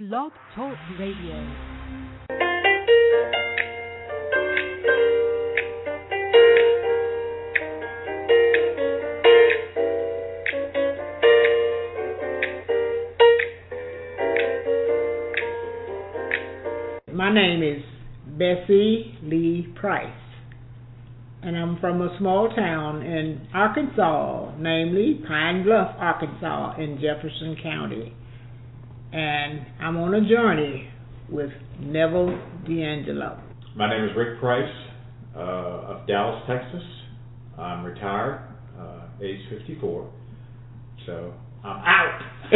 Blog Talk Radio. My name is Bessie Lee Price, and I'm from a small town in Arkansas, namely Pine Bluff, Arkansas, in Jefferson County. And I'm on a journey with Neville D'Angelo. My name is Rick Price uh, of Dallas, Texas. I'm retired, uh, age 54. So I'm out.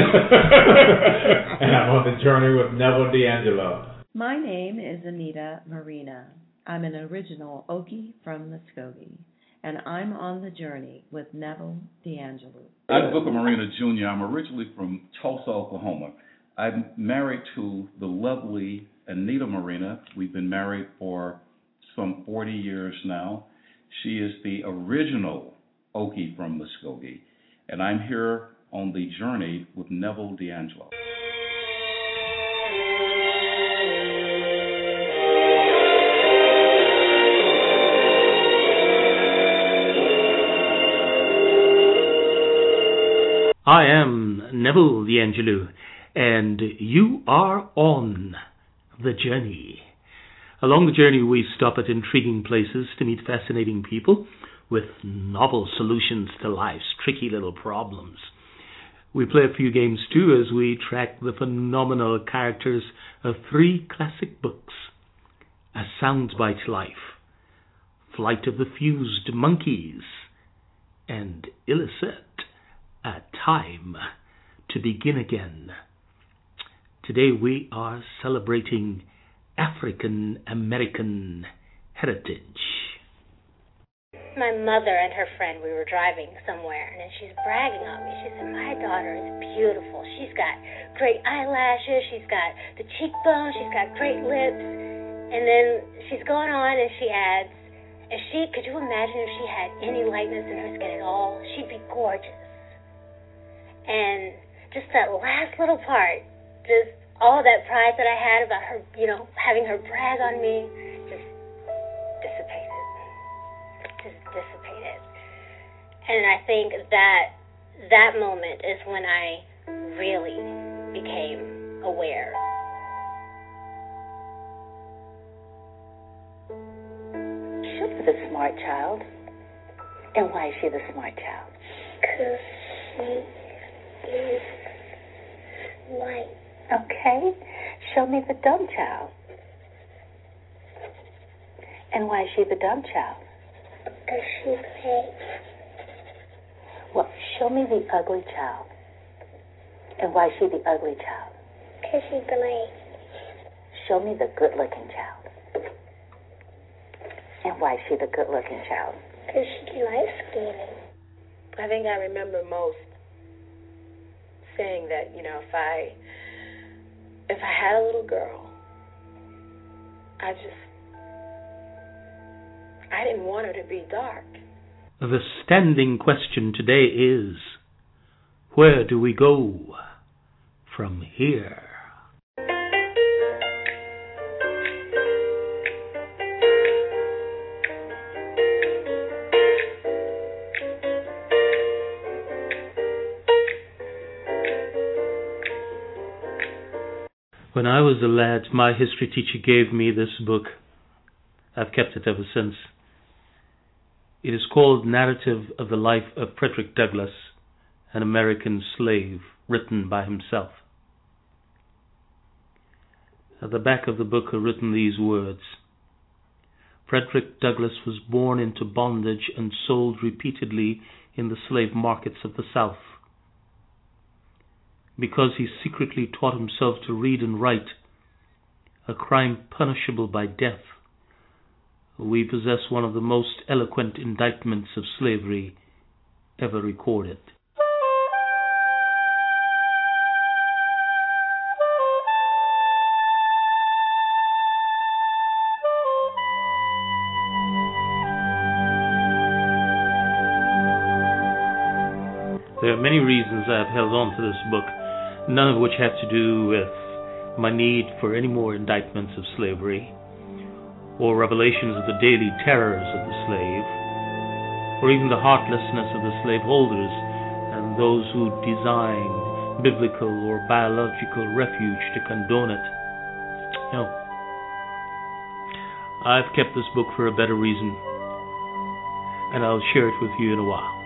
and I'm on the journey with Neville D'Angelo. My name is Anita Marina. I'm an original Okie from Muskogee, and I'm on the journey with Neville D'Angelo. I'm Booker Marina Jr. I'm originally from Tulsa, Oklahoma. I'm married to the lovely Anita Marina. We've been married for some 40 years now. She is the original Okie from Muskogee, and I'm here on the journey with Neville D'Angelo. I am Neville D'Angelo, and you are on the journey. Along the journey, we stop at intriguing places to meet fascinating people with novel solutions to life's tricky little problems. We play a few games too as we track the phenomenal characters of three classic books A Sound Byte Life, Flight of the Fused Monkeys, and Ilicet a time to begin again. Today we are celebrating African American heritage. My mother and her friend, we were driving somewhere, and she's bragging on me. She said, My daughter is beautiful. She's got great eyelashes, she's got the cheekbones, she's got great lips. And then she's going on and she adds, if she could you imagine if she had any lightness in her skin at all, she'd be gorgeous. And just that last little part, just all that pride that I had about her, you know, having her brag on me, just dissipated. Just dissipated. And I think that that moment is when I really became aware. She was a smart child. And why is she the smart child? Because she is white. Okay. Show me the dumb child. And why is she the dumb child? Because she plays. Well, show me the ugly child. And why is she the ugly child? Because she plays. Show me the good looking child. And why is she the good looking child? Because she likes skating. I think I remember most saying that, you know, if I if I had a little girl, I just I didn't want her to be dark. The standing question today is where do we go from here? When I was a lad, my history teacher gave me this book. I've kept it ever since. It is called Narrative of the Life of Frederick Douglass, an American slave, written by himself. At the back of the book are written these words Frederick Douglass was born into bondage and sold repeatedly in the slave markets of the South because he secretly taught himself to read and write, a crime punishable by death, we possess one of the most eloquent indictments of slavery ever recorded. There are many reasons I have held on to this book, none of which have to do with my need for any more indictments of slavery, or revelations of the daily terrors of the slave, or even the heartlessness of the slaveholders and those who design biblical or biological refuge to condone it. No. I've kept this book for a better reason, and I'll share it with you in a while.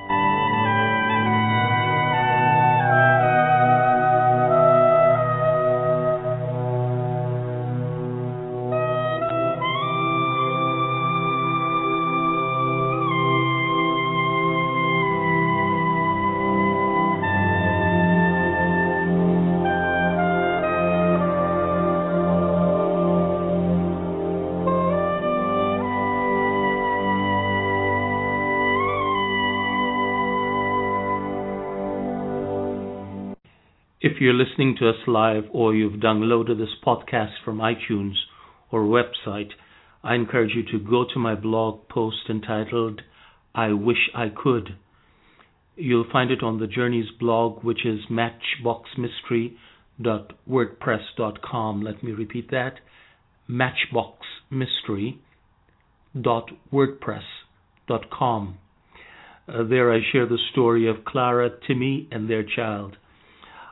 If you're listening to us live or you've downloaded this podcast from iTunes or website, I encourage you to go to my blog post entitled I Wish I Could. You'll find it on the Journeys blog, which is matchboxmystery.wordpress.com. Let me repeat that matchboxmystery.wordpress.com. Uh, there I share the story of Clara, Timmy, and their child.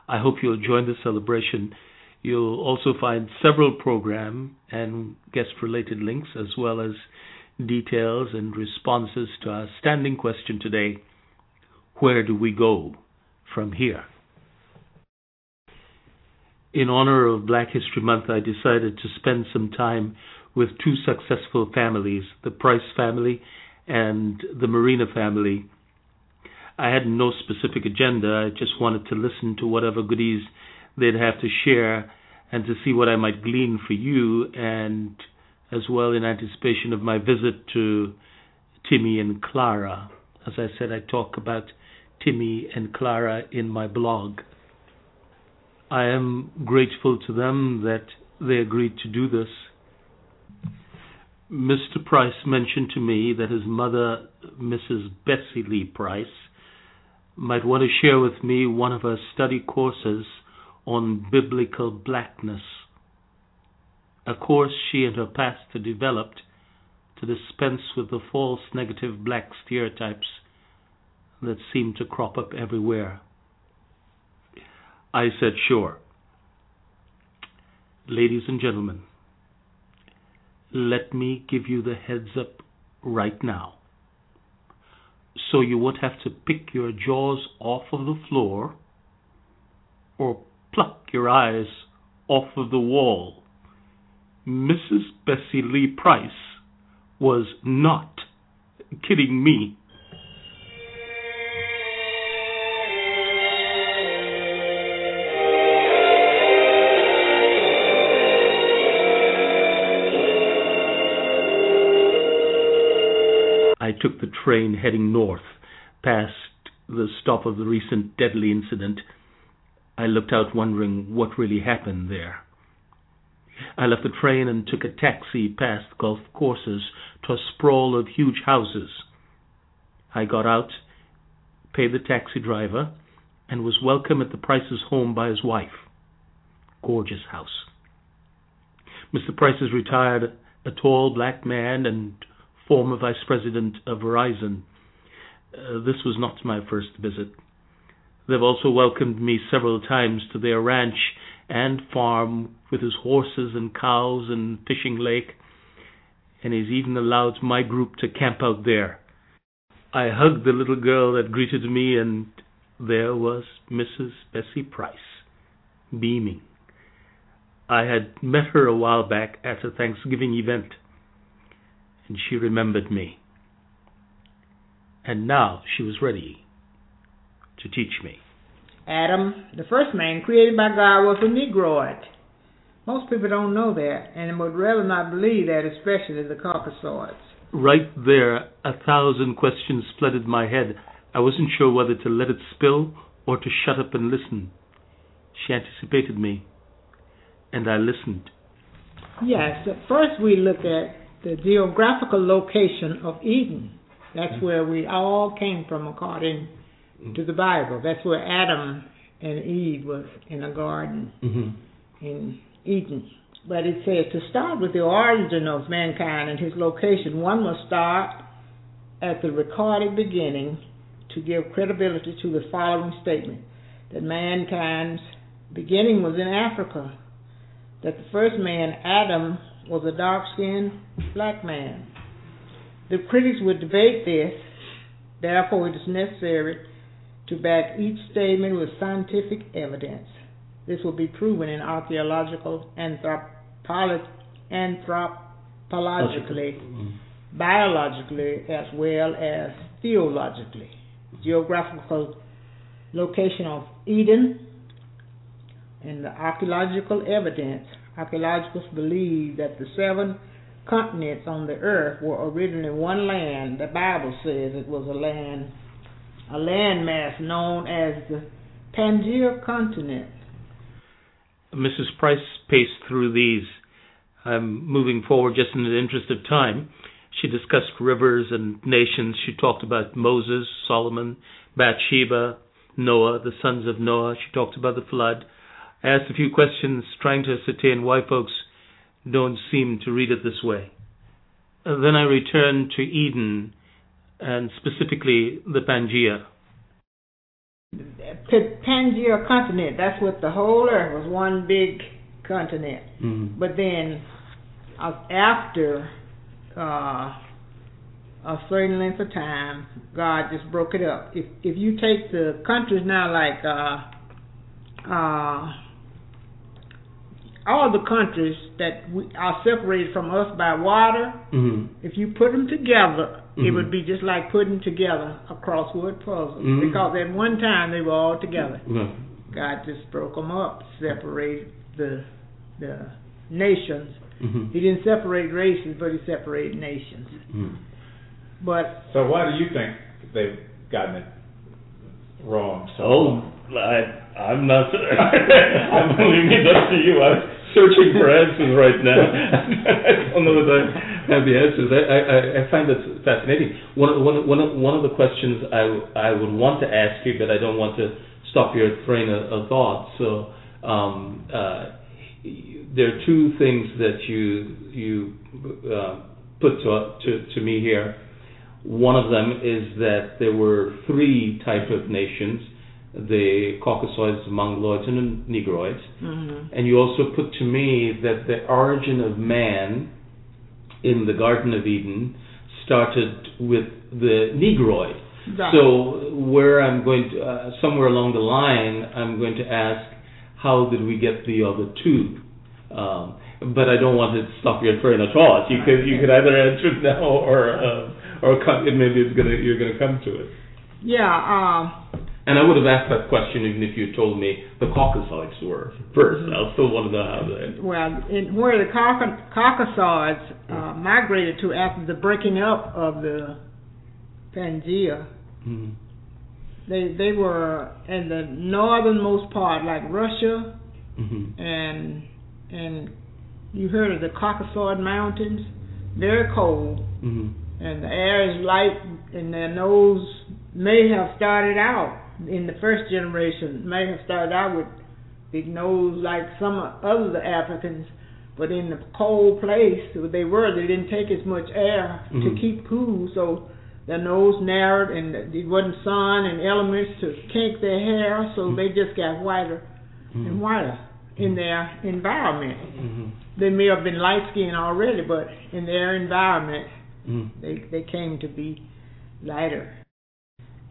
I hope you'll join the celebration. You'll also find several program and guest related links as well as details and responses to our standing question today Where do we go from here? In honor of Black History Month, I decided to spend some time with two successful families the Price family and the Marina family I had no specific agenda. I just wanted to listen to whatever goodies they'd have to share and to see what I might glean for you, and as well in anticipation of my visit to Timmy and Clara. As I said, I talk about Timmy and Clara in my blog. I am grateful to them that they agreed to do this. Mr. Price mentioned to me that his mother, Mrs. Bessie Lee Price, might want to share with me one of her study courses on biblical blackness, a course she and her pastor developed to dispense with the false negative black stereotypes that seem to crop up everywhere. I said, sure. Ladies and gentlemen, let me give you the heads up right now so you would have to pick your jaws off of the floor or pluck your eyes off of the wall. Mrs. Bessie Lee Price was not kidding me. Took the train heading north, past the stop of the recent deadly incident. I looked out wondering what really happened there. I left the train and took a taxi past golf courses to a sprawl of huge houses. I got out, paid the taxi driver, and was welcomed at the Price's home by his wife. Gorgeous house. Mr. Price is retired, a tall black man, and former vice president of Verizon. Uh, this was not my first visit. They've also welcomed me several times to their ranch and farm with his horses and cows and fishing lake, and he's even allowed my group to camp out there. I hugged the little girl that greeted me, and there was Mrs. Bessie Price, beaming. I had met her a while back at a Thanksgiving event and she remembered me. And now she was ready to teach me. Adam, the first man created by God, was a Negroid. Most people don't know that and would rather not believe that, especially the Caucasoids. Right there, a thousand questions flooded my head. I wasn't sure whether to let it spill or to shut up and listen. She anticipated me, and I listened. Yes, at first we look at the geographical location of Eden. That's mm-hmm. where we all came from according to the Bible. That's where Adam and Eve was in a garden mm-hmm. in Eden. But it says to start with the origin of mankind and his location, one must start at the recorded beginning to give credibility to the following statement that mankind's beginning was in Africa, that the first man, Adam, was a dark skinned black man. The critics would debate this, therefore, it is necessary to back each statement with scientific evidence. This will be proven in archaeological, anthropolo- anthropologically, mm-hmm. biologically, as well as theologically. Geographical location of Eden and the archaeological evidence. Archaeologists believe that the seven continents on the earth were originally one land. The Bible says it was a land, a landmass known as the Pangaea continent. Mrs. Price paced through these. I'm moving forward just in the interest of time. She discussed rivers and nations. She talked about Moses, Solomon, Bathsheba, Noah, the sons of Noah. She talked about the flood. I asked a few questions trying to ascertain why folks don't seem to read it this way. Then I returned to Eden and specifically the Pangaea. P- Pangaea continent, that's what the whole earth was one big continent. Mm-hmm. But then uh, after uh, a certain length of time, God just broke it up. If if you take the countries now, like uh, uh, all the countries that we are separated from us by water, Mm-hmm. if you put them together, it Mhm. would be just like putting together a crossword puzzle. Mhm. Because at one time they were all together. Well, God just broke them up, separated the the nations. mhm. He didn't separate races, but he separated nations. Mhm. But So why do you think they've gotten it wrong? So Oh, I, I'm not. I'm leaving it up to you. I'm searching for answers right now. I don't know whether I have the answers. I, I, I find that fascinating. One, of- one, one, of- one of the questions I, I would want to ask you, but I don't want to stop your train of, of thought. So um, uh, there are two things that you you uh, put to, to to me here. One of them is that there were three type of nations: the Caucasoids, the Mongoloids, and the Negroids. mhm. And you also put to me that the origin of man in the Garden of Eden started with the Negroid. Right. So where I'm going to, uh, somewhere along the line, I'm going to ask, how did we get the other two? Um, but I don't want to stop your train of thought. You could you could either answer it now or uh, or come, maybe it's gonna you're gonna come to it. yeah, um, And I would have asked that question even if you had told me the Caucasoids were 1st I still want to know how they. well, in, where the Caucasoids uh, migrated to after the breaking up of the Pangaea, Mhm. they they were in the northernmost part, like Russia, Mhm. and and you heard of the Caucasoid Mountains, very cold, Mhm. and the air is light, and their nose may have started out in the first generation, may have started out with big nose like some of the Africans, but in the cold place where they were, they didn't take as much air to Mhm. keep cool, so their nose narrowed, and it wasn't sun and elements to kink their hair, so they just got whiter and Mhm. whiter in their environment. Mhm. They may have been light skinned already, but in their environment, Mhm. they they came to be lighter.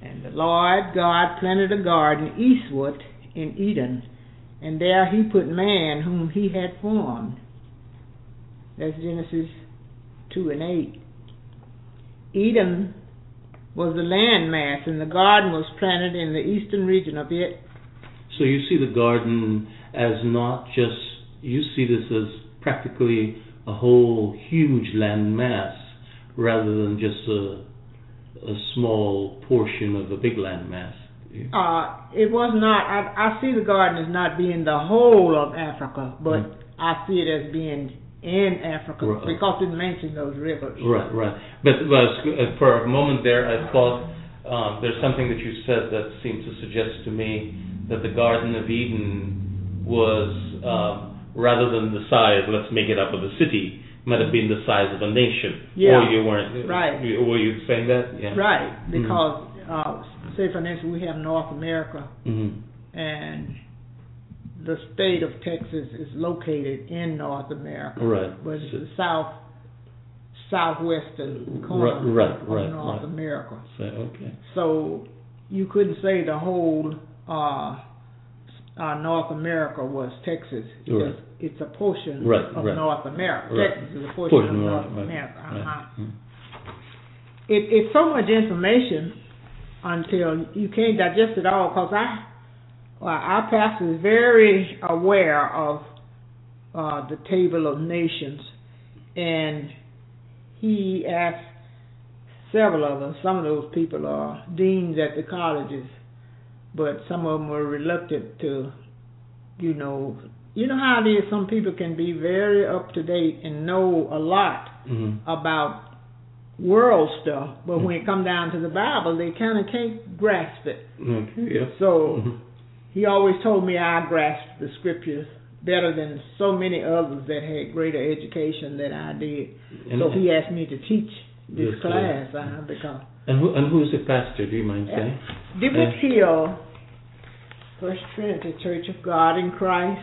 And the Lord God planted a garden eastward in Eden, and there he put man whom he had formed. That's Genesis two and eight. Eden was the landmass, and the garden was planted in the eastern region of it. So you see the garden as not just you see this as practically a whole huge land mass rather than just a a small portion of a big land mass. Uh, it was not. I, I see the garden as not being the whole of Africa, but Mm. I see it as being in Africa Right. because it mentioned those rivers. Right, right. But, but uh, for a moment there, I thought um, there's something that you said that seemed to suggest to me that the Garden of Eden was um, rather than the size, let's make it up of a city, might have been the size of a nation. Yeah. Or you weren't. Right. you- Were you saying that? Yeah. Right, Mhm. because uh, say for instance, we have North America, hmm and the state of Texas is located in North America, Right. but it's So- the south southwestern corner Right, right, of right, North. America. So, okay. So you couldn't say the whole uh, uh, North America was Texas. Right. It's a portion Right, of right. North America. Right. Texas is a portion, Portion, of right, North right, America. right. Uh-huh. Mm. It, it's so much information until you can't digest it all. Because I, well, our pastor is very aware of uh, the table of nations, and he asked several of us. Some of those people are deans at the colleges, but some of them were reluctant to, you know, you know how it is. Some people can be very up to date and know a lot Mhm. about world stuff, but when it come down to the Bible, they kind of can't grasp it. Okay. Yeah. So Mhm. he always told me I grasped the scriptures better than so many others that had greater education than I did. And, so he asked me to teach this class class. uh, because and who and who's the pastor? Do you mind saying? DeWitt Yeah. Hill, First Trinity Church of God in Christ,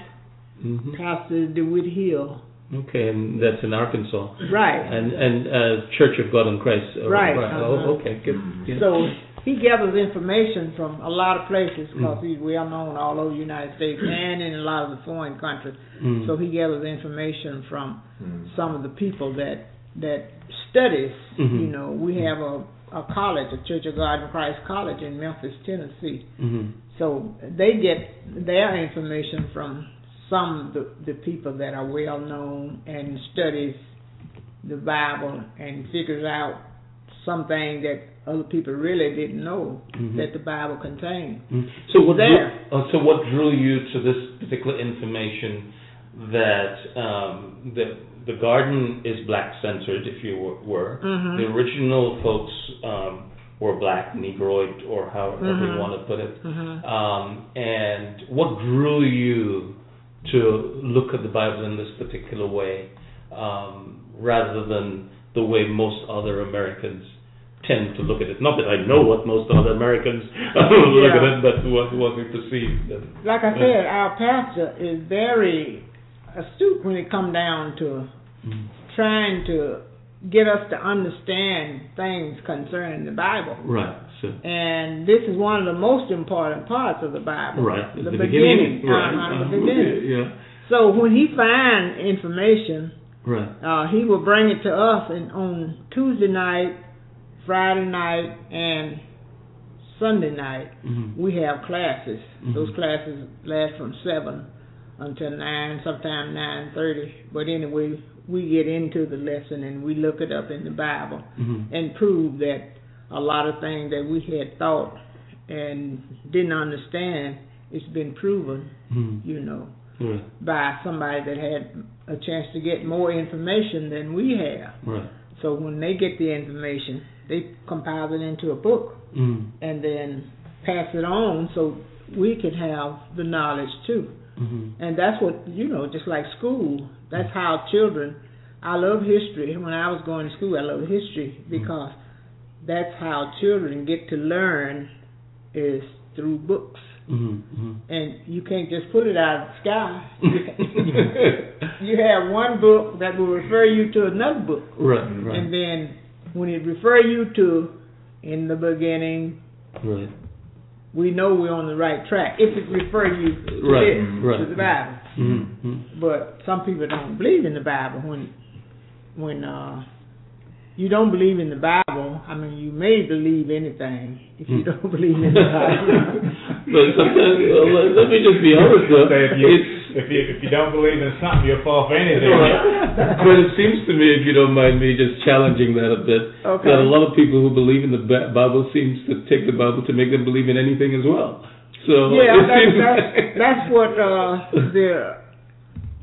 hmm Pastor DeWitt Hill. Okay, and that's in Arkansas. Right. And and uh, Church of God in Christ. uh, Right, Oh, uh-huh. okay. Good. Yeah. So he gathers information from a lot of places because Mm. he's well known all over the United States and in a lot of the foreign countries. Mm. So he gathers information from Mm. some of the people that that studies. Mhm. You know, we have a a college, a Church of God in Christ College in Memphis, Tennessee. hmm So they get their information from some of the, the people that are well known and studies the Bible and figures out something that other people really didn't know Mhm. that the Bible contained. Mm. So what There. Drew, uh, so what drew you to this particular information that um, the the garden is black centered, if you were, were. Mhm. the original folks um, were black, negroid, or however you Mhm. want to put it. Mhm. Um, and what drew you to look at the Bible in this particular way, um, rather than the way most other Americans tend to look at it? Not that I know what most other Americans look at it, but what what we perceive. that- Like I said, our pastor is very astute when it come down to Mm. trying to get us to understand things concerning the Bible. Right. So. And this is one of the most important parts of the Bible. Right. The, at beginning. Right. Uh-huh, the uh, beginning. Yeah. So when he finds information, Right. uh, he will bring it to us in, on Tuesday night, Friday night, and Sunday night. Mhm. We have classes. Mhm. Those classes last from seven until nine, sometimes nine thirty. But anyway, we get into the lesson and we look it up in the Bible Mhm. and prove that a lot of things that we had thought and didn't understand, it's been proven, Mhm. you know, by somebody that had a chance to get more information than we have. Right. So when they get the information, they compile it into a book Mm. and then pass it on so we can have the knowledge too. Mhm. And that's what, you know, just like school, that's how children, I love history. When I was going to school, I loved history because that's how children get to learn is through books. Mhm. Mhm. And you can't just put it out of the sky. you have one book that will refer you to another book. Right. Right. And then when it refer you to in the beginning, Right. we know we're on the right track. If it refer you to Right, this, right. to the Bible. Mhm. But some people don't believe in the Bible when when uh you don't believe in the Bible, I mean you may believe anything if you Hmm. don't believe in God. Bible. But sometimes, well, let, let me just be honest though. So if you, if you if you don't believe in something, you'll fall for anything. but it seems to me, if you don't mind me just challenging that a bit, Okay. that a lot of people who believe in the Bible seems to take the Bible to make them believe in anything as well. So yeah, it that's, seems that's, that's what uh the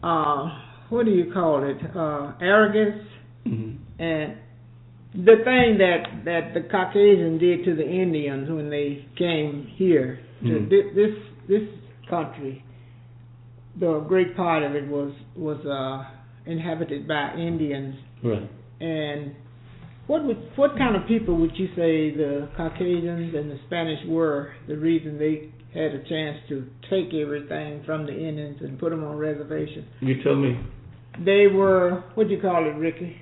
uh what do you call it? Uh arrogance Mhm. and the thing that that the Caucasian did to the Indians when they came here to Mhm. thi- this this country, the great part of it was was uh, inhabited by Indians. Right. And what would what kind of people would you say the Caucasians and the Spanish were? The reason they had a chance to take everything from the Indians and put them on reservations. You tell me. They were what do you call it, Ricky?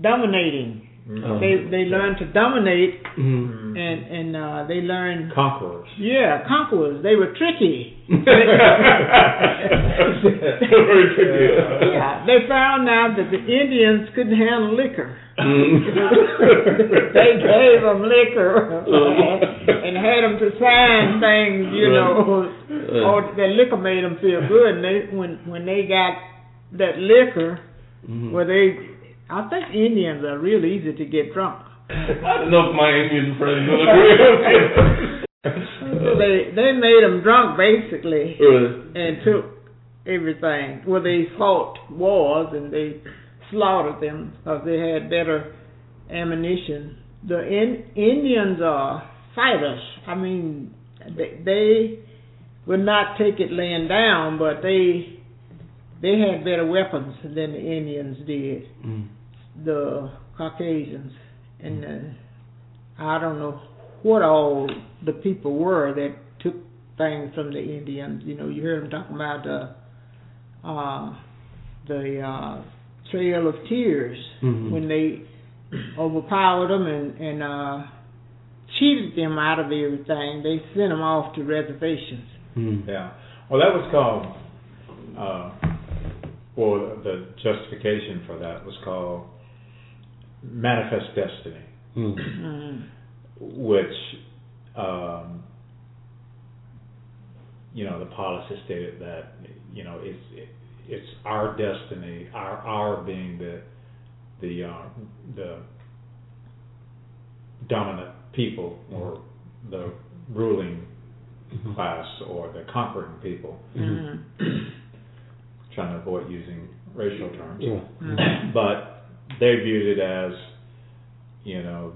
Dominating. Mhm. They they learned to dominate Mm-hmm. and and uh, they learned Conquerors. yeah conquerors. They were tricky. Very tricky. Yeah, they found out that the Indians couldn't handle liquor. Mm-hmm. they gave them liquor and had them to sign things, you know, or the liquor made them feel good. And they when when they got that liquor, Mhm. well, they I think Indians are real easy to get drunk. I don't know if my Indian friends will agree. So they they made them drunk basically Right. and took everything. Well, they fought wars and they slaughtered them because they had better ammunition. The in, Indians are fighters. I mean, they, they would not take it laying down, but they they had better weapons than the Indians did. Mm. The Caucasians and uh, I don't know what all the people were that took things from the Indians. You know, you hear them talking about the uh, the uh, Trail of Tears Mhm. when they overpowered them and and uh, cheated them out of everything. They sent them off to reservations. Mm. Yeah. Well, that was called. Uh, well, the justification for that was called manifest destiny, Mm. Which, um, you know, the policy stated that you know it's it, it's our destiny, our our being the the uh, the dominant people or the ruling Mhm. class or the conquering people. Mm. trying to avoid using racial terms. Yeah. Mm. But they viewed it as, you know,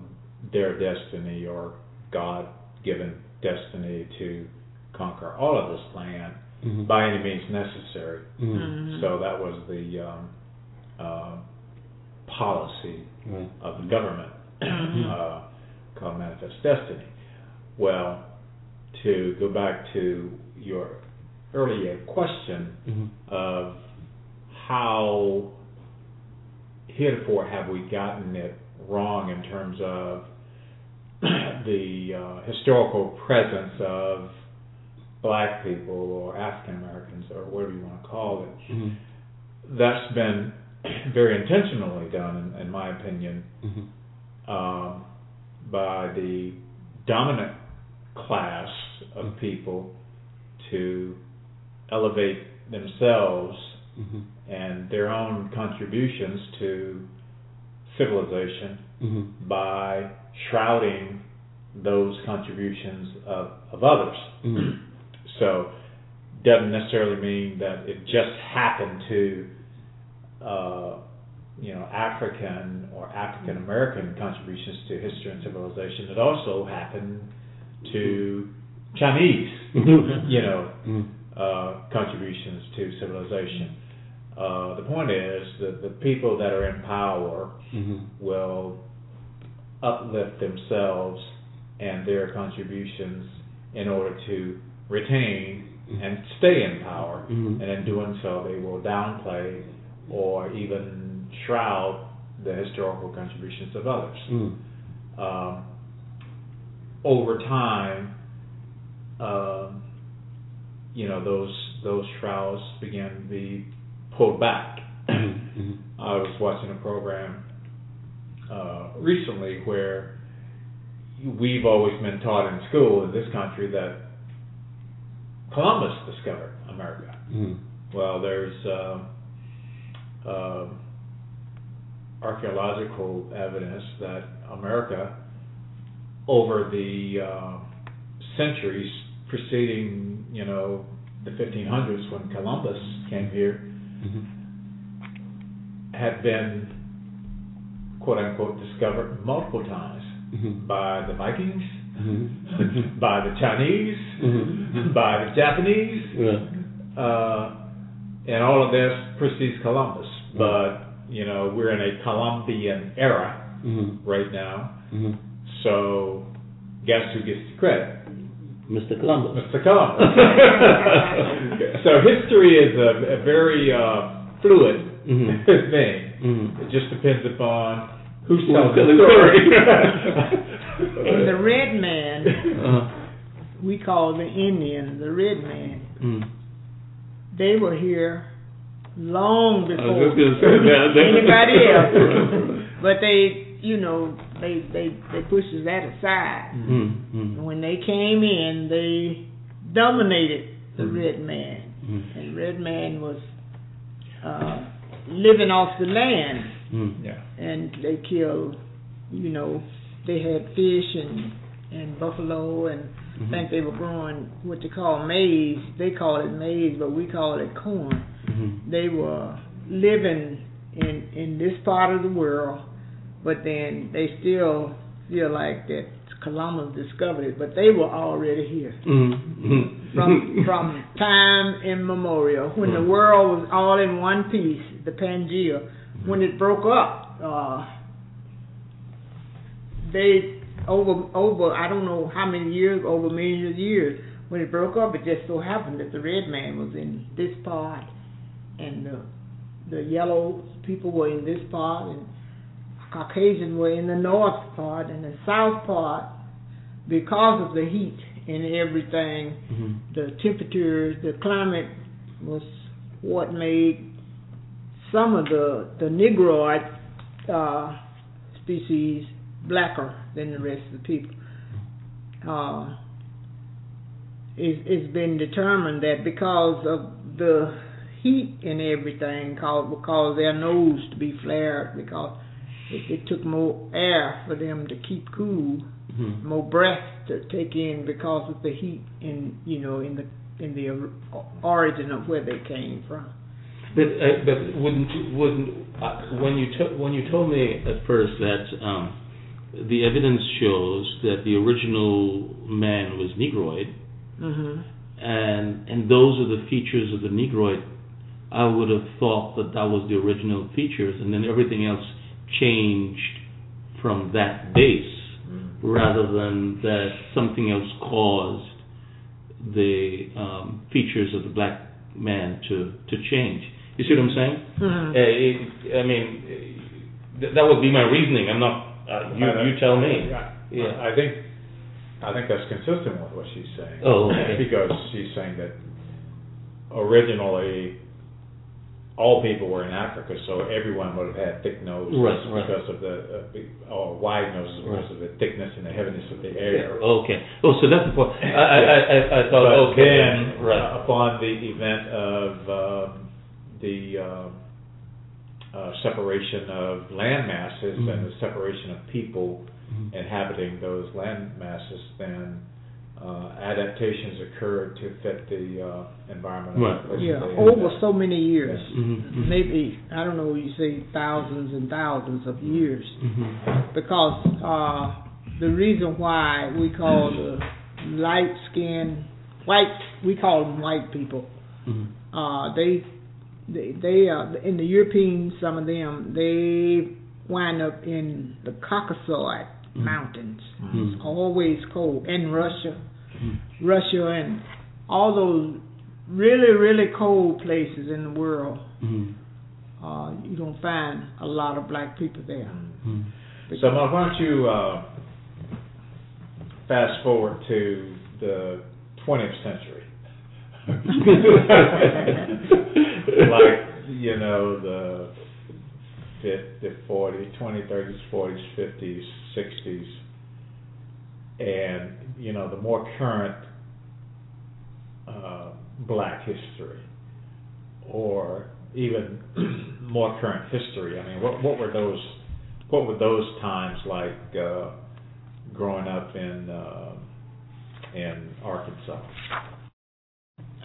their destiny or God given destiny to conquer all of this land Mhm. by any means necessary. Mm. Mm. So that was the um, uh, policy Right. of the government Mhm. uh, called Manifest Destiny. Well, to go back to your earlier question Mhm. of how heretofore have we gotten it wrong in terms of the uh, historical presence of black people or African Americans or whatever you want to call it. Mhm. That's been very intentionally done, in, in my opinion, Mhm. um, by the dominant class of people to elevate themselves Mhm. and their own contributions to civilization Mhm. by shrouding those contributions of, of others. Mhm. So, doesn't necessarily mean that it just happened to, uh, you know, African or African American contributions to history and civilization. It also happened to Chinese, you know, Mhm. uh, contributions to civilization. Uh, the point is that the people that are in power Mhm. will uplift themselves and their contributions in order to retain and stay in power. Mhm. And in doing so, they will downplay or even shroud the historical contributions of others. Mhm. Um, over time, um, you know, those those shrouds began to be pulled back. Mhm. I was watching a program uh, recently where we've always been taught in school in this country that Columbus discovered America. Mhm. Well, there's uh, uh, archaeological evidence that America, over the uh, centuries preceding, you know, the 1500s when Columbus came here, Mhm. had been quote unquote discovered multiple times Mhm. by the Vikings mm-hmm. by the Chinese, Mm-hmm. by the Japanese, Yeah. uh, and all of this precedes Columbus. But you know, we're in a Columbian era Mhm. right now. Mhm. So, guess who gets the credit? Mr. Columbus. Mr. Columbus. so history is a, a very uh, fluid Mhm. thing. Mhm. It just depends upon who's Who's telling the story. And the red man, Uh, we call the Indian, the red man, mm. they were here long before just gonna say that. They- anybody else. but they, you know, they they they pushed that aside. Mm, mm, And when they came in, they dominated the Mhm. red man, mm, and red man was uh, living off the land, mm. yeah. and they killed, you know, they had fish and and buffalo and I Mhm. think they were growing what they call maize. They call it maize, but we call it corn. Mhm. They were living in in this part of the world, but then they still feel like that Columbus discovered it, but they were already here Mm, mm. from from time immemorial when the world was all in one piece. The Pangea, when it broke up, uh, they over over I don't know how many years, over millions of years. When it broke up, it just so happened that the red man was in this part, and the the yellow people were in this part, and Caucasian were in the north part, and the south part, because of the heat and everything, Mhm. the temperatures, the climate was what made some of the the Negroid uh, species blacker than the rest of the people. Uh, it, it's been determined that because of the heat and everything, cause, because their nose to be flared, because it, it took more air for them to keep cool Mhm. more breath to take in because of the heat in you know in the in the origin of where they came from. But uh, but wouldn't wouldn't uh, when you to, when you told me at first that um, the evidence shows that the original man was Negroid, hmm and and those are the features of the Negroid, I would have thought that that was the original features, and then everything else changed from that base, rather than that something else caused the um, features of the black man to to change. You see what I'm saying? hmm Uh, it, I mean, uh, th- that would be my reasoning. I'm not. Uh, you you tell me. Yeah. I think I think that's consistent with what she's saying. Oh, okay. Because she's saying that originally all people were in Africa, so everyone would have had thick noses Right, right. because of the uh, or wide noses because Right. of the thickness and the heaviness of the air. Okay. Oh, so that's the point. I I I, I- I thought. but okay. then, right. uh, upon the event of um, the um, uh, separation of land masses Mhm. and the separation of people Mhm. inhabiting those land masses, then uh, adaptations occurred to fit the uh, environment. Right. of the place Yeah, over so many years, Mhm, mhm. maybe I don't know. You say thousands and thousands of years, Mhm. because uh, the reason why we call the light skin white, we call them white people. Mhm. uh, they they they uh, in the Europeans, some of them they wind up in the Caucasoid. Mountains. Mhm. It's always cold. In Russia, Mhm. Russia, and all those really really cold places in the world. Mhm. Uh, you don't find a lot of black people there. Mhm. So, Mark, why don't you uh, fast forward to the 20th century? like, you know, the 50, 40, 20, 30s, 40s, 50s, 60s, and, you know, the more current uh, black history, or even more current history. I mean, what, what were those, what were those times like uh, growing up in, uh, in Arkansas?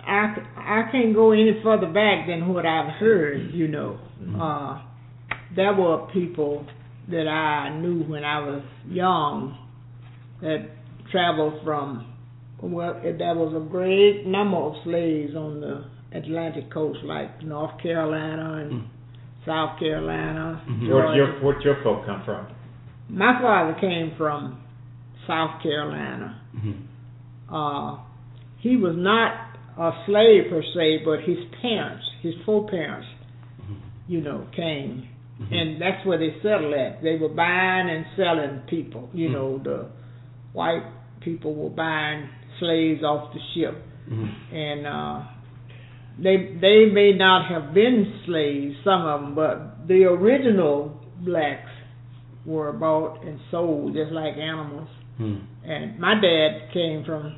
I, I can't go any further back than what I've heard, you know. Mhm. Uh, there were people that I knew when I was young that traveled from well, there was a great number of slaves on the Atlantic coast, like North Carolina and Mm. South Carolina. Mhm. Where'd your where'd your folk come from? My father came from South Carolina. Mhm. Uh, he was not a slave per se, but his parents, his foreparents, Mhm. you know, came, Mhm. and that's where they settled at. They were buying and selling people. You Mhm. know, the white people were buying slaves off the ship, Mhm. and uh, they they may not have been slaves, some of them, but the original blacks were bought and sold just like animals. Mhm. And my dad came from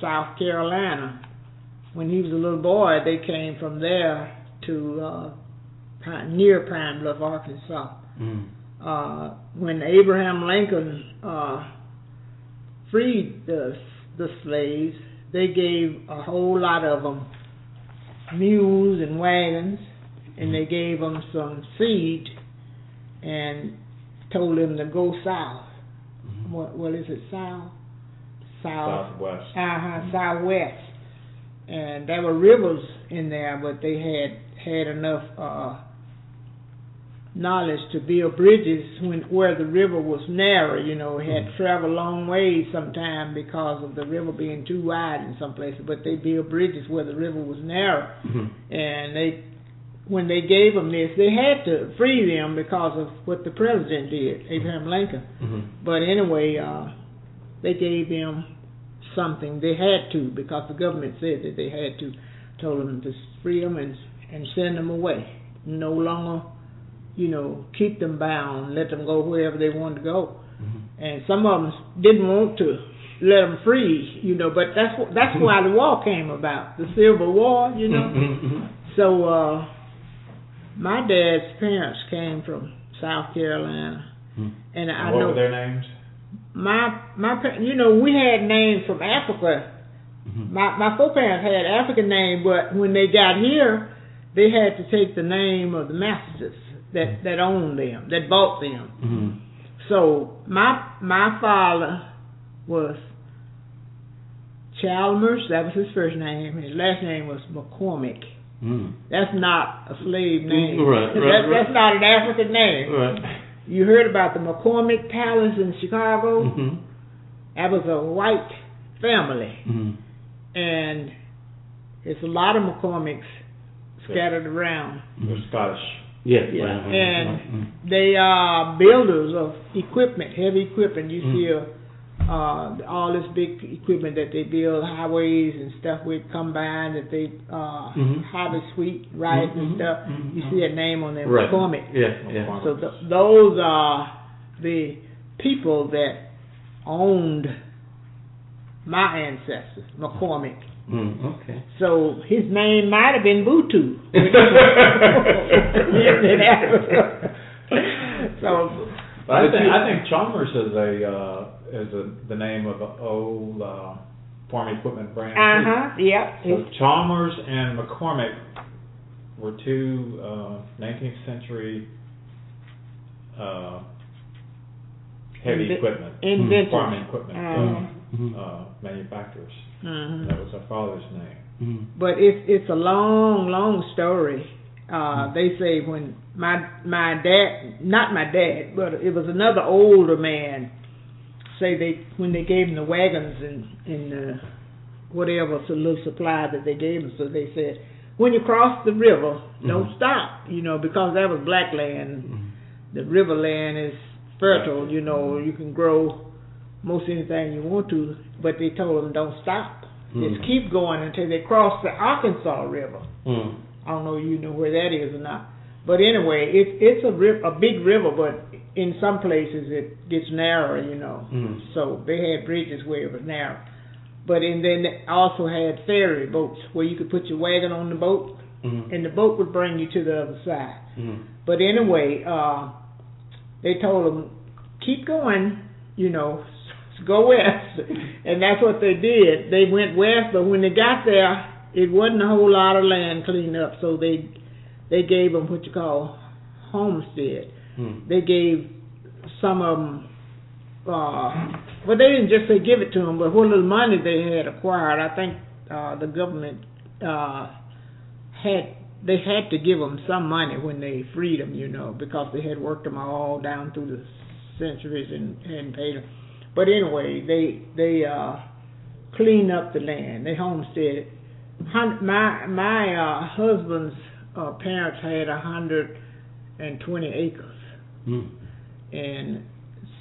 South Carolina. When he was a little boy, they came from there to uh, Pine, near Pine Bluff, Arkansas. Mhm. Uh, when Abraham Lincoln uh, freed the the slaves, they gave a whole lot of them mules and wagons, and they gave them some seed, and told them to go south. Mhm. What what is it? South, south, Southwest. uh huh, southwest. And there were rivers in there, but they had had enough uh, knowledge to build bridges when where the river was narrow. You know, it had to travel a long ways sometime because of the river being too wide in some places. But they built bridges where the river was narrow, Mhm. and they when they gave them this, they had to free them because of what the president did, Abraham Lincoln. Mhm. But anyway, uh, they gave them something. They had to because the government said that they had to. Told them to free them and and send them away. No longer, you know, keep them bound. Let them go wherever they wanted to go. Mhm. And some of them didn't want to let them free, you know. But that's that's why the war came about, the Civil War, you know. Mhm. Mhm. So uh, my dad's parents came from South Carolina, Mhm. and I what know were their names? my my you know we had names from Africa. Mhm. My my foreparents had African name, but when they got here, they had to take the name of the masters that that owned them, that bought them. Mhm. So my my father was Chalmers. That was his first name. His last name was McCormick. Mhm. That's not a slave name. Right, right, that, right. That's not an African name. Right. You heard about the McCormick Palace in Chicago? Mhm. That was a white family, Mhm. and it's a lot of McCormicks scattered around. They're Scottish. Yes. Yeah, right, right, and right. Mhm. they are builders of equipment, heavy equipment. You Mm. see uh, uh, all this big equipment that they build, highways and stuff with combine that they uh, Mhm. harvest wheat, rice Mhm, and stuff. mhm, You see a name on there, Right. McCormick. Yeah. Yeah. So th- those are the people that owned my ancestors, McCormick. Mm, okay. So his name might have been Butu. so But I think I think Chalmers is a uh, is a, the name of an old uh, farm equipment brand. Uh huh. yep. So Chalmers and McCormick were two uh, 19th century uh, heavy Inve- equipment, inventors. farming equipment Uh-huh. Uh, manufacturers. Mhm. That was her father's name. Mhm. But it's it's a long, long story. Uh, they say when my my dad, not my dad, but it was another older man. Say they when they gave him the wagons and and uh, whatever so little supply that they gave him. So they said when you cross the river, don't Mhm. stop. You know because that was black land. Mhm. The river land is fertile. You know you can grow most anything you want to. But they told them don't stop. Just Mhm. keep going until they cross the Arkansas River. Mhm. I don't know if you know where that is or not. But anyway, it's it's a ri- a big river, but in some places it gets narrower, you know. Mhm. So they had bridges where it was narrow. But and then they also had ferry boats where you could put your wagon on the boat Mhm. and the boat would bring you to the other side. Mhm. But anyway, uh, they told them keep going, you know, go west, and that's what they did. They went west, but when they got there, it wasn't a whole lot of land cleaned up, so they they gave them what you call homestead. Mhm. They gave some of them uh, well, they didn't just say give it to them, but what little money they had acquired, I think uh, the government uh, had they had to give them some money when they freed them, you know, because they had worked them all down through the centuries and hadn't paid them. But anyway, they they uh, cleaned up the land. They homesteaded. Hun- my my uh, husband's uh, parents had a hundred and twenty acres, Mm. and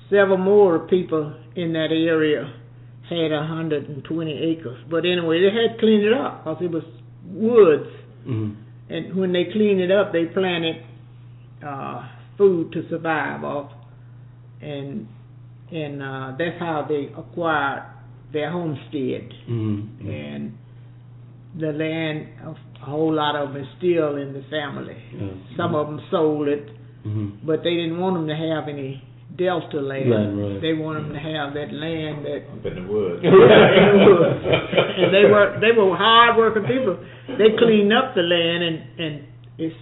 several more people in that area had a hundred and twenty acres. But anyway, they had cleaned it up because it was woods. Mm. And when they cleaned it up, they planted uh, food to survive off, and and uh, that's how they acquired their homestead. Mm. And the land, a whole lot of them is still in the family. Yeah. Some of them sold it, Mhm. but they didn't want them to have any delta land. Land, right. They want them to have that land that Up in the woods. and they were they were hard working people. They cleaned up the land and and it's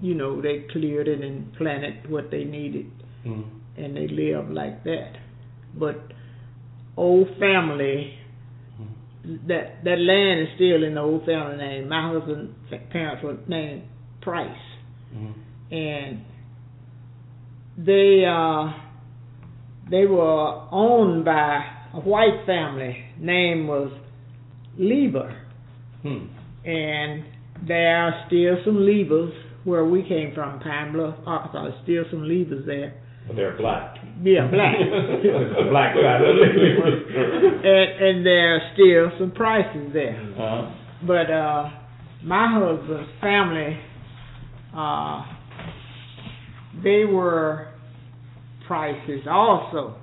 you know they cleared it and planted what they needed Mm. and they lived like that. But old family that that land is still in the old family name. My husband's parents were named Price Mm. and they uh they were owned by a white family. Name was Lieber, Hmm. and there are still some Liebers where we came from, Pine Bluff, Arkansas. There's still some Liebers there. But they're black. Yeah, black. the black side of the and and there are still some Prices there. Uh, But uh, my husband's family, uh, they were Prices also.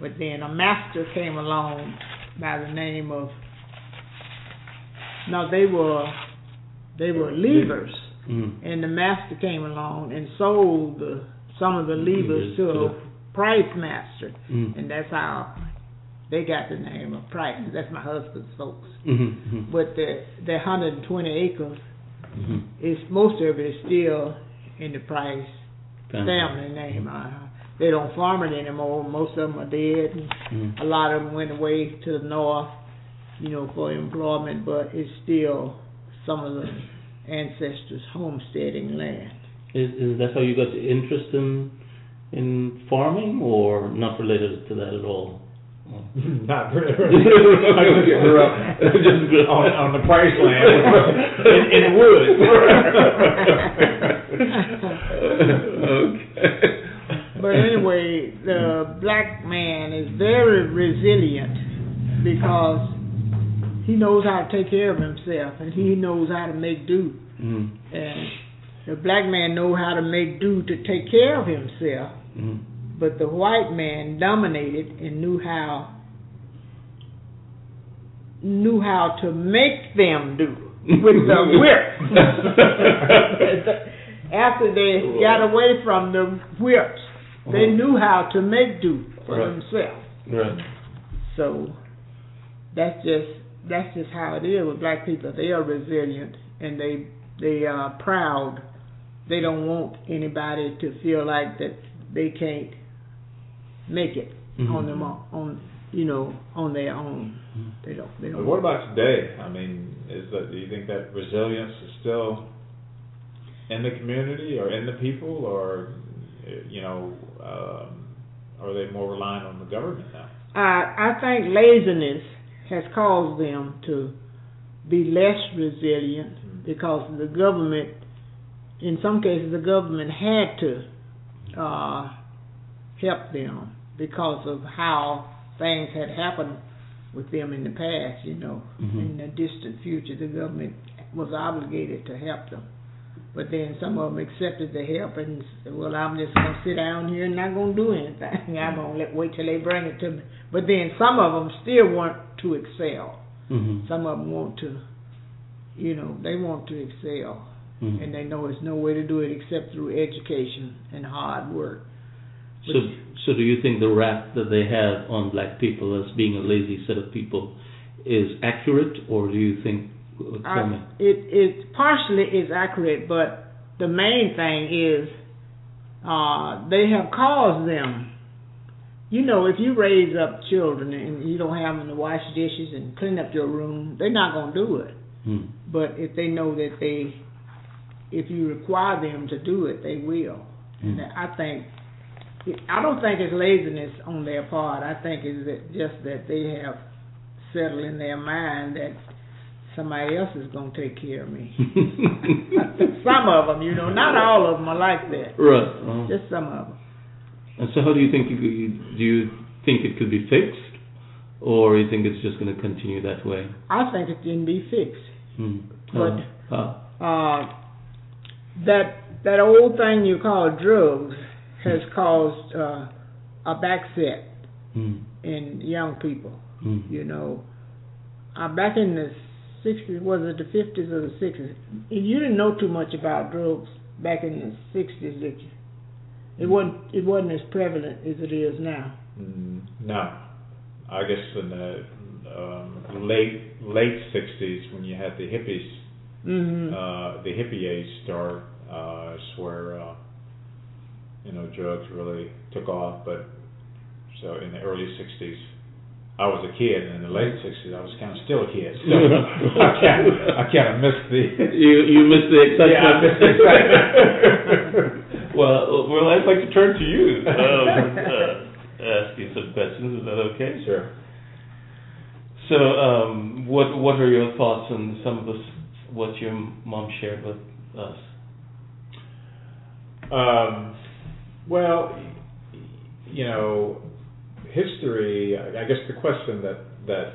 But then a master came along by the name of no, they were they were levers, mm. and the master came along and sold the, some of the levers to a price master, Mm. and that's how they got the name of Price. That's my husband's folks. Mhm. Mhm. But the the 120 acres Mhm. is most of it is still in the Price family name. Uh, they don't farm it anymore. Most of them are dead. And a lot of them went away to the north, you know, for employment. But it's still some of the ancestors' homesteading land. Is, is that how you got the interest in in farming, or not related to that at all? Not really. I grew up just on, on the Price land in, in the woods. okay. But anyway, the black man is very resilient because he knows how to take care of himself and he knows how to make do. Mm. And the black man know how to make do to take care of himself, Mm. but the white man dominated and knew how knew how to make them do with the whip. After they got away from the whips, they Uh-huh. knew how to make do for Right. themselves. Right. So that's just that's just how it is with black people. They are resilient and they they are proud. They don't want anybody to feel like that they can't make it Mhm. on them own- on you know on their own. They don't they don't. what about today? I mean, is that do you think that resilience is still in the community or in the people, or you know, um, are they more reliant on the government now? I I think laziness has caused them to be less resilient because the government, in some cases, the government had to uh, help them because of how things had happened with them in the past. You know, Mhm. in the distant future, the government was obligated to help them. But then some of them accepted the help and said, "Well, I'm just gonna sit down here and not gonna do anything. I'm gonna let, wait till they bring it to me." But then some of them still want to excel. Mhm. Some of them want to, you know, they want to excel, Mhm. and they know there's no way to do it except through education and hard work. So, so do you think the rap that they have on black people as being a lazy set of people is accurate, or do you think? uh, I, it it partially is accurate, but the main thing is uh, they have caused them you know, if you raise up children and you don't have them to wash dishes and clean up your room, they're not gonna do it. Mm. But if they know that they, if you require them to do it, they will. Mm. And I think, I don't think it's laziness on their part. I think it's that just that they have settled in their mind that somebody else is gonna take care of me. some of them, you know, not all of them are like that. Right. Uh-huh. Just some of them. And so, how do you think you, you do you think it could be fixed, or you think it's just going to continue that way? I think it can be fixed. Hmm. But- uh, Uh, that that old thing you call drugs has caused uh, a backset hmm. in young people. Hmm. You know, uh, back in the '60s, was it the '50s or the '60s? You didn't know too much about drugs back in the '60s, did you? It wasn't. It wasn't as prevalent as it is now. Mm, no, I guess in the um, late late '60s when you had the hippies, hmm uh, the hippie age start, uh, is where uh, you know drugs really took off. But so in the early '60s, I was a kid, and in the late '60s, I was kind of still a kid. So I kind of I kind of missed the you you missed the excitement. Yeah, I missed the excitement. well, well, I'd like to turn to you. Um, uh, ask you some questions. Is that okay? Sure. So, um, what what are your thoughts on some of this, what your mom shared with us? Um, well, you know, history. I I guess the question that that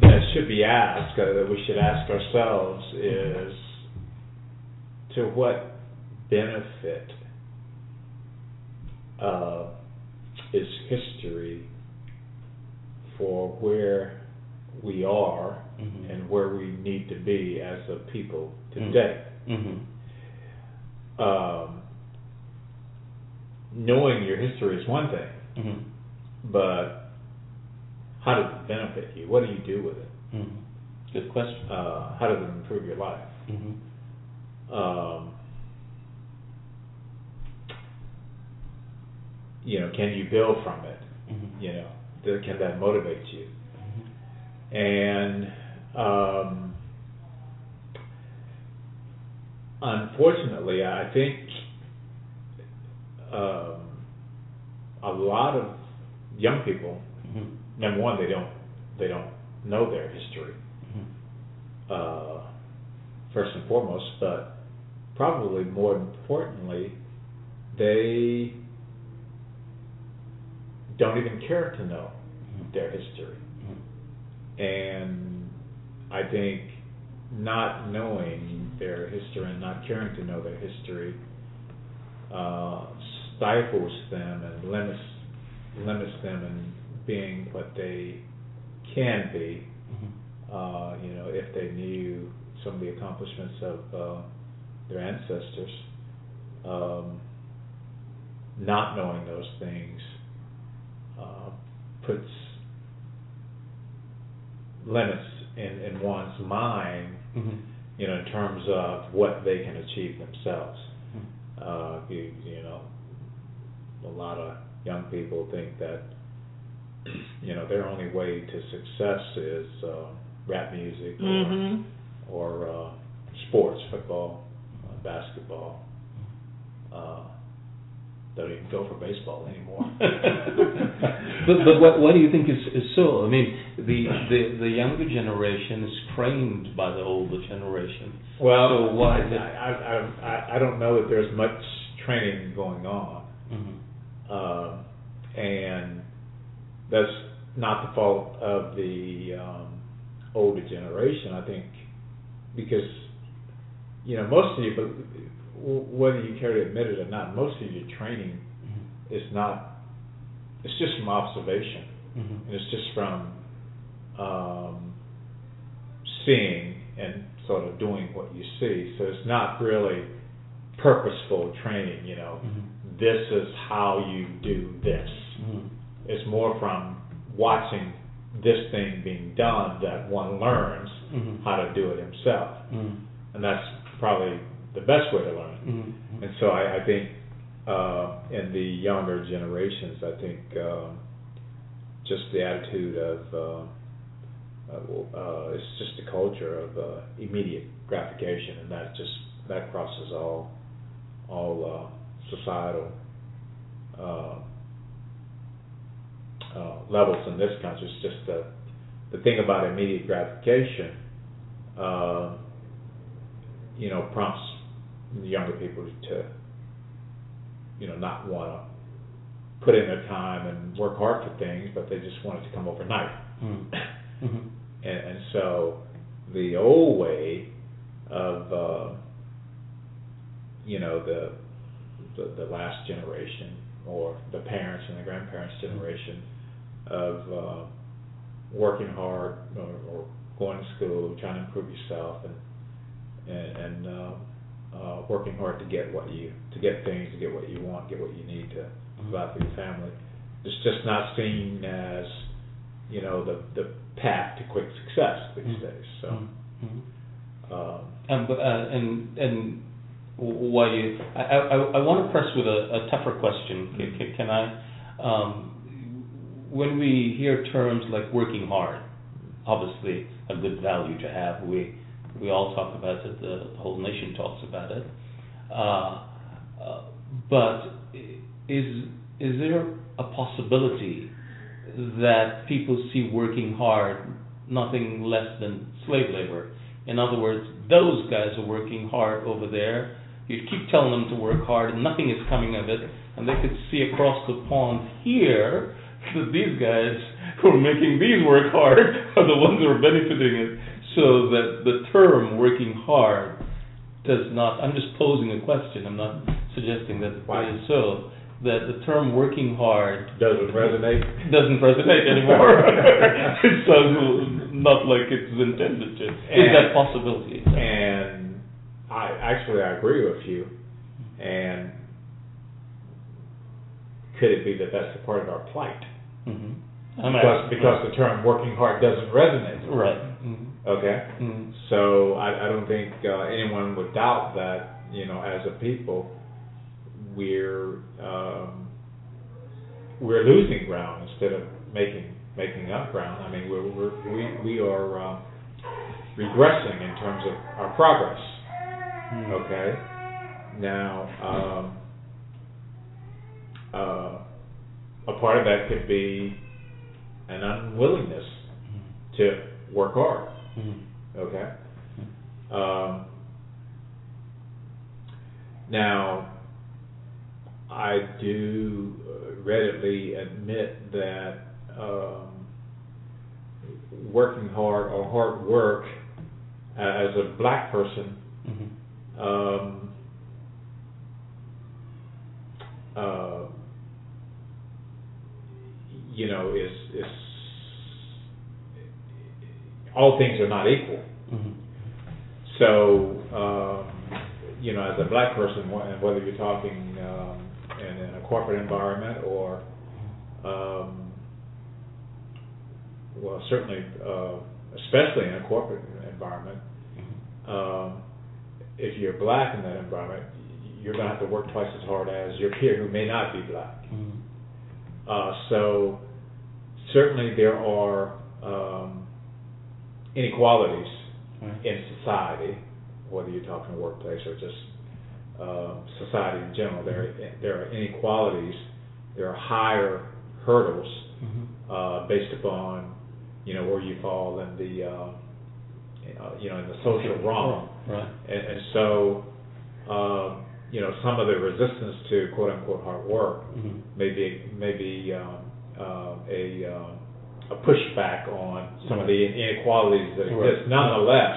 that should be asked, uh, that we should ask ourselves, is to what benefit uh, is history for where we are Mhm. and where we need to be as a people Mm. today? Mm-hmm. um, knowing your history is one thing, Mm-hmm. but how does it benefit you? What do you do with it? Mm-hmm. Good question. Uh, how does it improve your life? Mm-hmm. Um, you know, can you build from it? Mm-hmm. You know, can that motivate you? And um, unfortunately, I think um, a lot of young people, Mm-hmm. number one, they don't they don't know their history Mm-hmm. uh, first and foremost, but probably more importantly, they don't even care to know their history. And I think not knowing their history and not caring to know their history uh, stifles them and limits limits them in being what they can be. Mm-hmm. Uh, you know, if they knew some of the accomplishments of uh, their ancestors, um, not knowing those things uh, puts limits in, in one's mind, Mm-hmm. you know, in terms of what they can achieve themselves. Mm-hmm. Uh, you, you know, a lot of young people think that, you know, their only way to success is uh, rap music or, hmm or uh, sports, football, uh, basketball. Uh, don't even go for baseball anymore. but but what what do you think is, is so? I mean, the, the the younger generation is trained by the older generation. Well, So why I, I, I, I- don't know that there's much training going on, Mm-hmm. um, and that's not the fault of the um, older generation. I think because you know most of you, but whether you care to admit it or not, most of your training Mm-hmm. is not. It's just from observation. Mm-hmm. And it's just from um, seeing and sort of doing what you see. So it's not really purposeful training. You know, Mm-hmm. this is how you do this. Mm-hmm. It's more from watching this thing being done that one learns Mhm. how to do it himself, Mm-hmm. and that's probably the best way to learn. Mm-hmm. And so I, I think uh, in the younger generations, I think um, just the attitude of uh, uh, uh, it's just a culture of uh, immediate gratification, and that just that crosses all all uh, societal uh, uh, levels in this country. It's just the the thing about immediate gratification, uh, you know, prompts younger people to you know not want to put in their time and work hard for things, but they just want it to come overnight. Mm-hmm. Mm-hmm. And, and so the old way of uh, you know the, the the last generation or the parents and the grandparents generation of uh, working hard or, or going to school, trying to improve yourself, and and, and uh, uh, working hard to get what you to get things, to get what you want, get what you need to provide for your family. It's just not seen as you know the the path to quick success these Mhm. days. So. Mhm. Um, but, uh, and and while you, I, I, I want to press with a, a tougher question. Can, can, can I? Um, when we hear terms like working hard, obviously a good value to have. We we all talk about it. The whole nation talks about it. Uh, uh, but is is there a possibility that people see working hard nothing less than slave labor? In other words, those guys are working hard over there. You keep telling them to work hard, and nothing is coming of it. And they could see across the pond here that these guys who are making these work hard are the ones who are benefiting it. So that the term "working hard" does not. I'm just posing a question. I'm not suggesting that it is so. That the term "working hard" doesn't resonate. doesn't resonate anymore. it sounds not like it's intended to. Is that possibility? And I actually I agree with you. And could it be that that's a part of our plight? hmm Because because the term "working hard" doesn't resonate. right. hmm Okay. hmm So I, I don't think uh, anyone would doubt that you know as a people we're um, we're losing ground instead of making making up ground. I mean we're, we're we we are uh, regressing in terms of our progress. Okay. Now um, uh, a part of that could be an unwillingness to work hard. Hmm. Okay. Um, now, I do readily admit that um, working hard or hard work uh, as a black person hmm um, uh, you know, is is all things are not equal. hmm So, um, you know, as a black person, whether you're talking um, in, in a corporate environment or, um, well, certainly, uh, especially in a corporate environment, um, if you're black in that environment, you're going to have to work twice as hard as your peer who may not be black. hmm Uh, so certainly there are um, inequalities Right. in society, whether you're talking workplace or just uh, society in general. There there are inequalities. There are higher hurdles hmm uh, based upon you know where you fall in the uh, uh, you know in the social realm. Right. And, and so, um, you know, some of the resistance to quote unquote hard work hmm may be maybe um, uh, a um, a pushback on some of the inequalities that Right. exist. Nonetheless,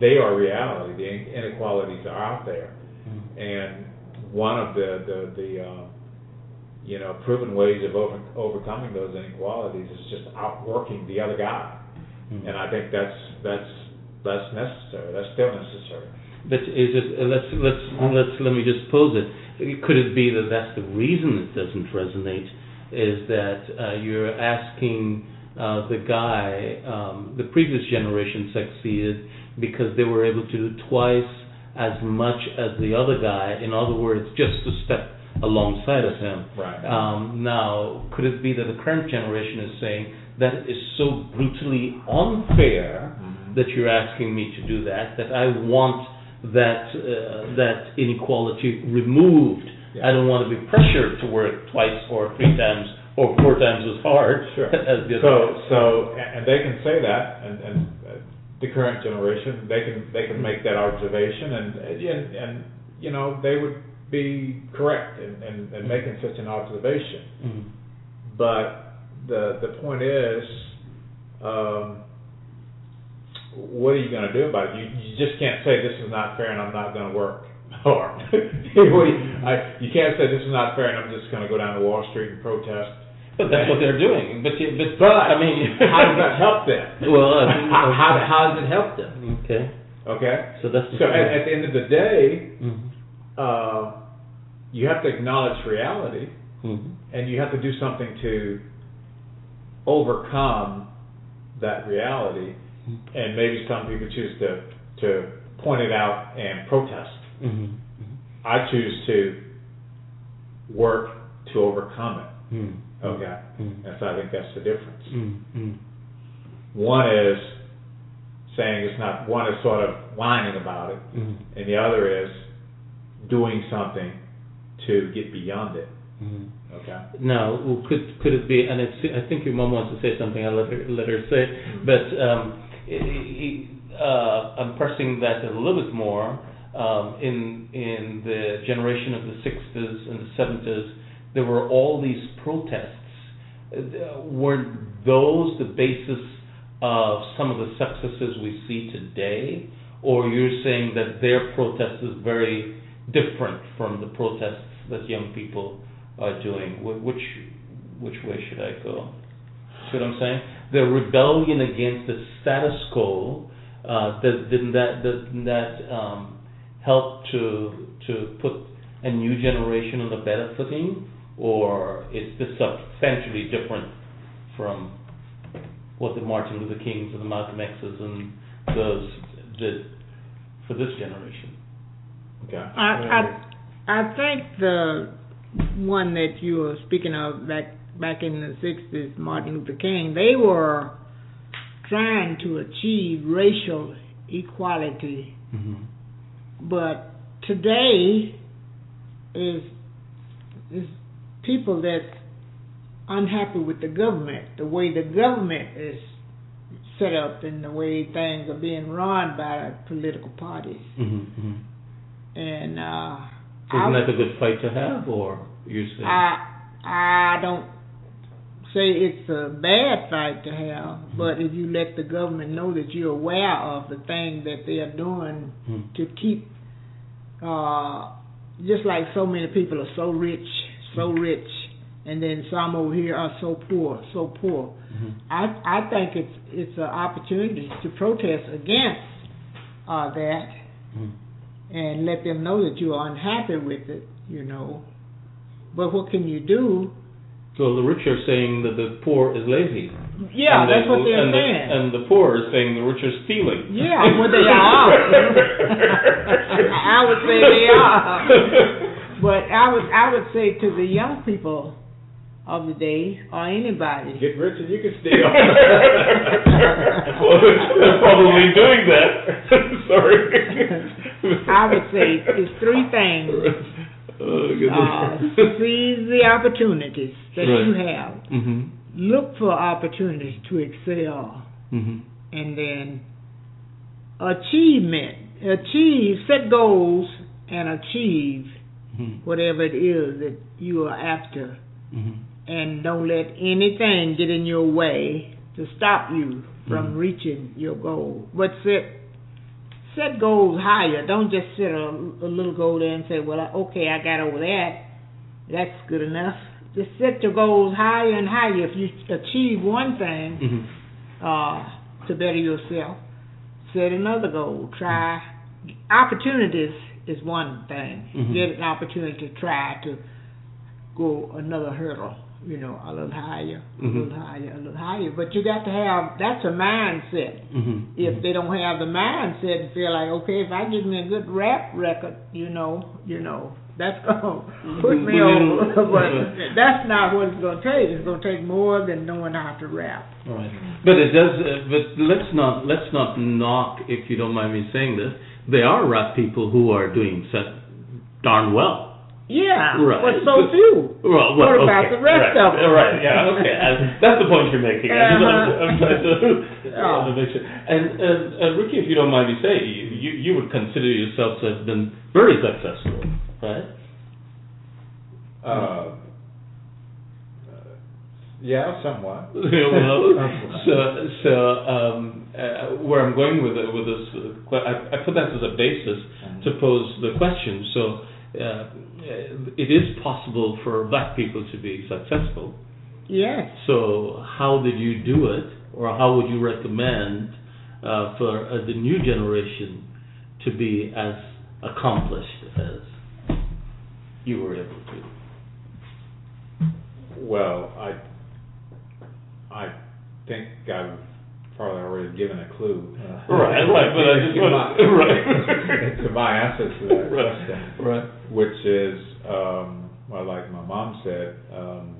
they are reality. The inequalities are out there, hmm and one of the the, the uh, you know proven ways of over, overcoming those inequalities is just outworking the other guy, Mhm. and I think that's that's that's necessary. That's still necessary. But is it? Let's let's let's let me just pose it. Could it be that that's the reason it doesn't resonate? Is that uh, you're asking uh, the guy, um, the previous generation succeeded because they were able to do twice as much as the other guy. In other words, just to step alongside of him. Right. Um, now, could it be that the current generation is saying that is so brutally unfair Mhm. that you're asking me to do that that I want that uh, that inequality removed? Yeah. I don't want to be pressured to work twice or three times or four times as hard Sure. as the other. So, so, and they can say that, and, and uh, the current generation, they can, they can make that observation, and, and, and, you know, they would be correct in, in, in making such an observation. Mhm. But the, the point is, um, what are you gonna do about it? You, you just can't say this is not fair and I'm not gonna work hard. You- I, you can't say this is not fair and I'm just gonna go down to Wall Street and protest. But that's what they're doing. But you- but, But I mean, how does that help them? Well, think- how, how, how does it help them? Okay. Okay. So that's So at, at the end of the day, Mhm. uh, you have to acknowledge reality, Mhm. and you have to do something to overcome that reality. And maybe some people choose to to point it out and protest. Mhm. I choose to work to overcome it. Mhm. Okay, Mhm. and so I think that's the difference. Mhm. One is saying it's not. One is sort of whining about it, Mhm. and the other is doing something to get beyond it. Mhm. Okay. Now, well, could could it be? And it's, I think your mom wants to say something. I'll let her let her say. it. But um, uh, I'm pressing that a little bit more. Um, in in the generation of the 60s and the 70s, there were all these protests. Were those the basis of some of the successes we see today, or you're saying that their protest is very different from the protests that young people are doing? Which which way should I go? See what I'm saying? The rebellion against the status quo uh, didn't that didn't that um, help to to put a new generation on a better footing, or is this substantially different from what the Martin Luther Kings and the Malcolm X's and those did for this generation? Okay. I, I, I think the one that you were speaking of back back in the '60s, Martin Luther King, they were trying to achieve racial equality, mm-hmm. But today is is people that's unhappy with the government, the way the government is set up, and the way things are being run by political parties, Mm-hmm. and uh, Isn't I- that a good fight to have, or you say? I I don't say it's a bad fight to have, but if you let the government know that you're aware of the thing that they are doing Hmm. to keep, uh, just like so many people are so rich, so rich, and then some over here are so poor, so poor. Mhm. I I think it's it's an opportunity to protest against uh, that Mhm. and let them know that you are unhappy with it, you know. But what can you do? So the rich are saying that the poor is lazy. Yeah, And that's the- what they're and the- saying. and the poor are saying the rich are stealing. Yeah, well, they are. I would say they are. But I would I would say to the young people of the day or anybody. Get rich and you can steal. well, they're probably doing that. Sorry. I would say it's three things. Uh, seize the opportunities that you have. Mhm. Look for opportunities to excel. Mhm. and then achievement. Achieve, set goals and achieve Mhm. whatever it is that you are after. Mhm. And don't let anything get in your way to stop you from Mhm. reaching your goal. But set set goals higher. Don't just set a, a little goal there and say, "Well, okay, I got over that. That's good enough." Just set your goals higher and higher. If you achieve one thing, Mhm. uh, to better yourself. Set another goal. Try opportunities is one thing. Mhm. Get an opportunity to try to go another hurdle you know, a little higher, a Mhm. little higher, a little higher. But you got to have that's a mindset. Mm-hmm. If they don't have the mindset and feel like, okay, if I give me a good rap record, you know, you know, that's gonna put me over. but that's not what it's gonna take. It's gonna take more than knowing how to rap. Right. But it does. Uh, but let's not let's not knock, if you don't mind me saying this. There are rap people who are doing so darn well. Yeah, Right. but so few. Well, What well, about okay. the rest right. of them? Right. Yeah. Okay. And that's the point you're making. Uh-huh. I'm trying to, Yeah. to make sure. And, and, and Ricky, if you don't mind me saying, you, you you would consider yourself to have been very successful, right? Uh, yeah, somewhat. well, so so um, uh, where I'm going with it, with this, uh, I, I put that as a basis to pose the question. So uh, it is possible for black people to be successful. Yes. So how did you do it, or how would you recommend uh, for uh, the new generation to be as accomplished as you were able to? Well, I I think I've probably already given a clue. Uh, Right, right, but I just to want- my, right. to my answer to that Right, question, right. Which is um, well, like my mom said, um,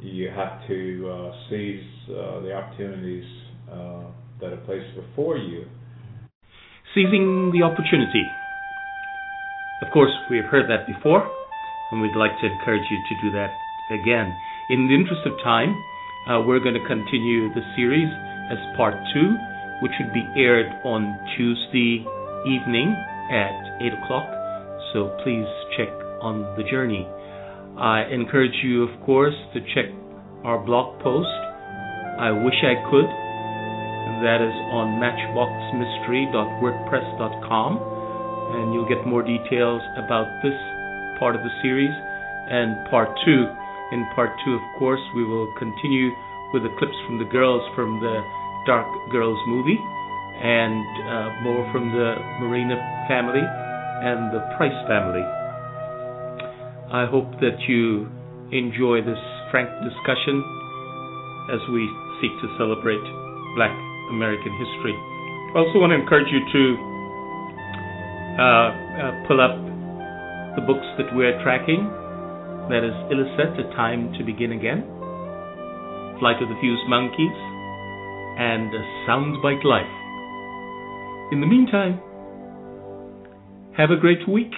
you have to uh, seize uh, the opportunities uh, that are placed before you. Seizing the opportunity. Of course, we have heard that before, and we'd like to encourage you to do that again. In the interest of time, uh, we're going to continue the series as part two, which would be aired on Tuesday evening at 8 o'clock. So please check on the journey. I encourage you, of course, to check our blog post. I wish I could. That is on matchboxmystery.wordpress.com, and you'll get more details about this part of the series and part two. In part two, of course, we will continue with the clips from the girls from the Dark Girls movie and uh, more from the Marina family and the Price family. I hope that you enjoy this frank discussion as we seek to celebrate Black American history. I also want to encourage you to uh, uh, pull up the books that we're tracking. That is Ilicet, A Time to Begin Again, Flight of the Fused Monkeys, and Sound Byte Life. In the meantime, have a great week.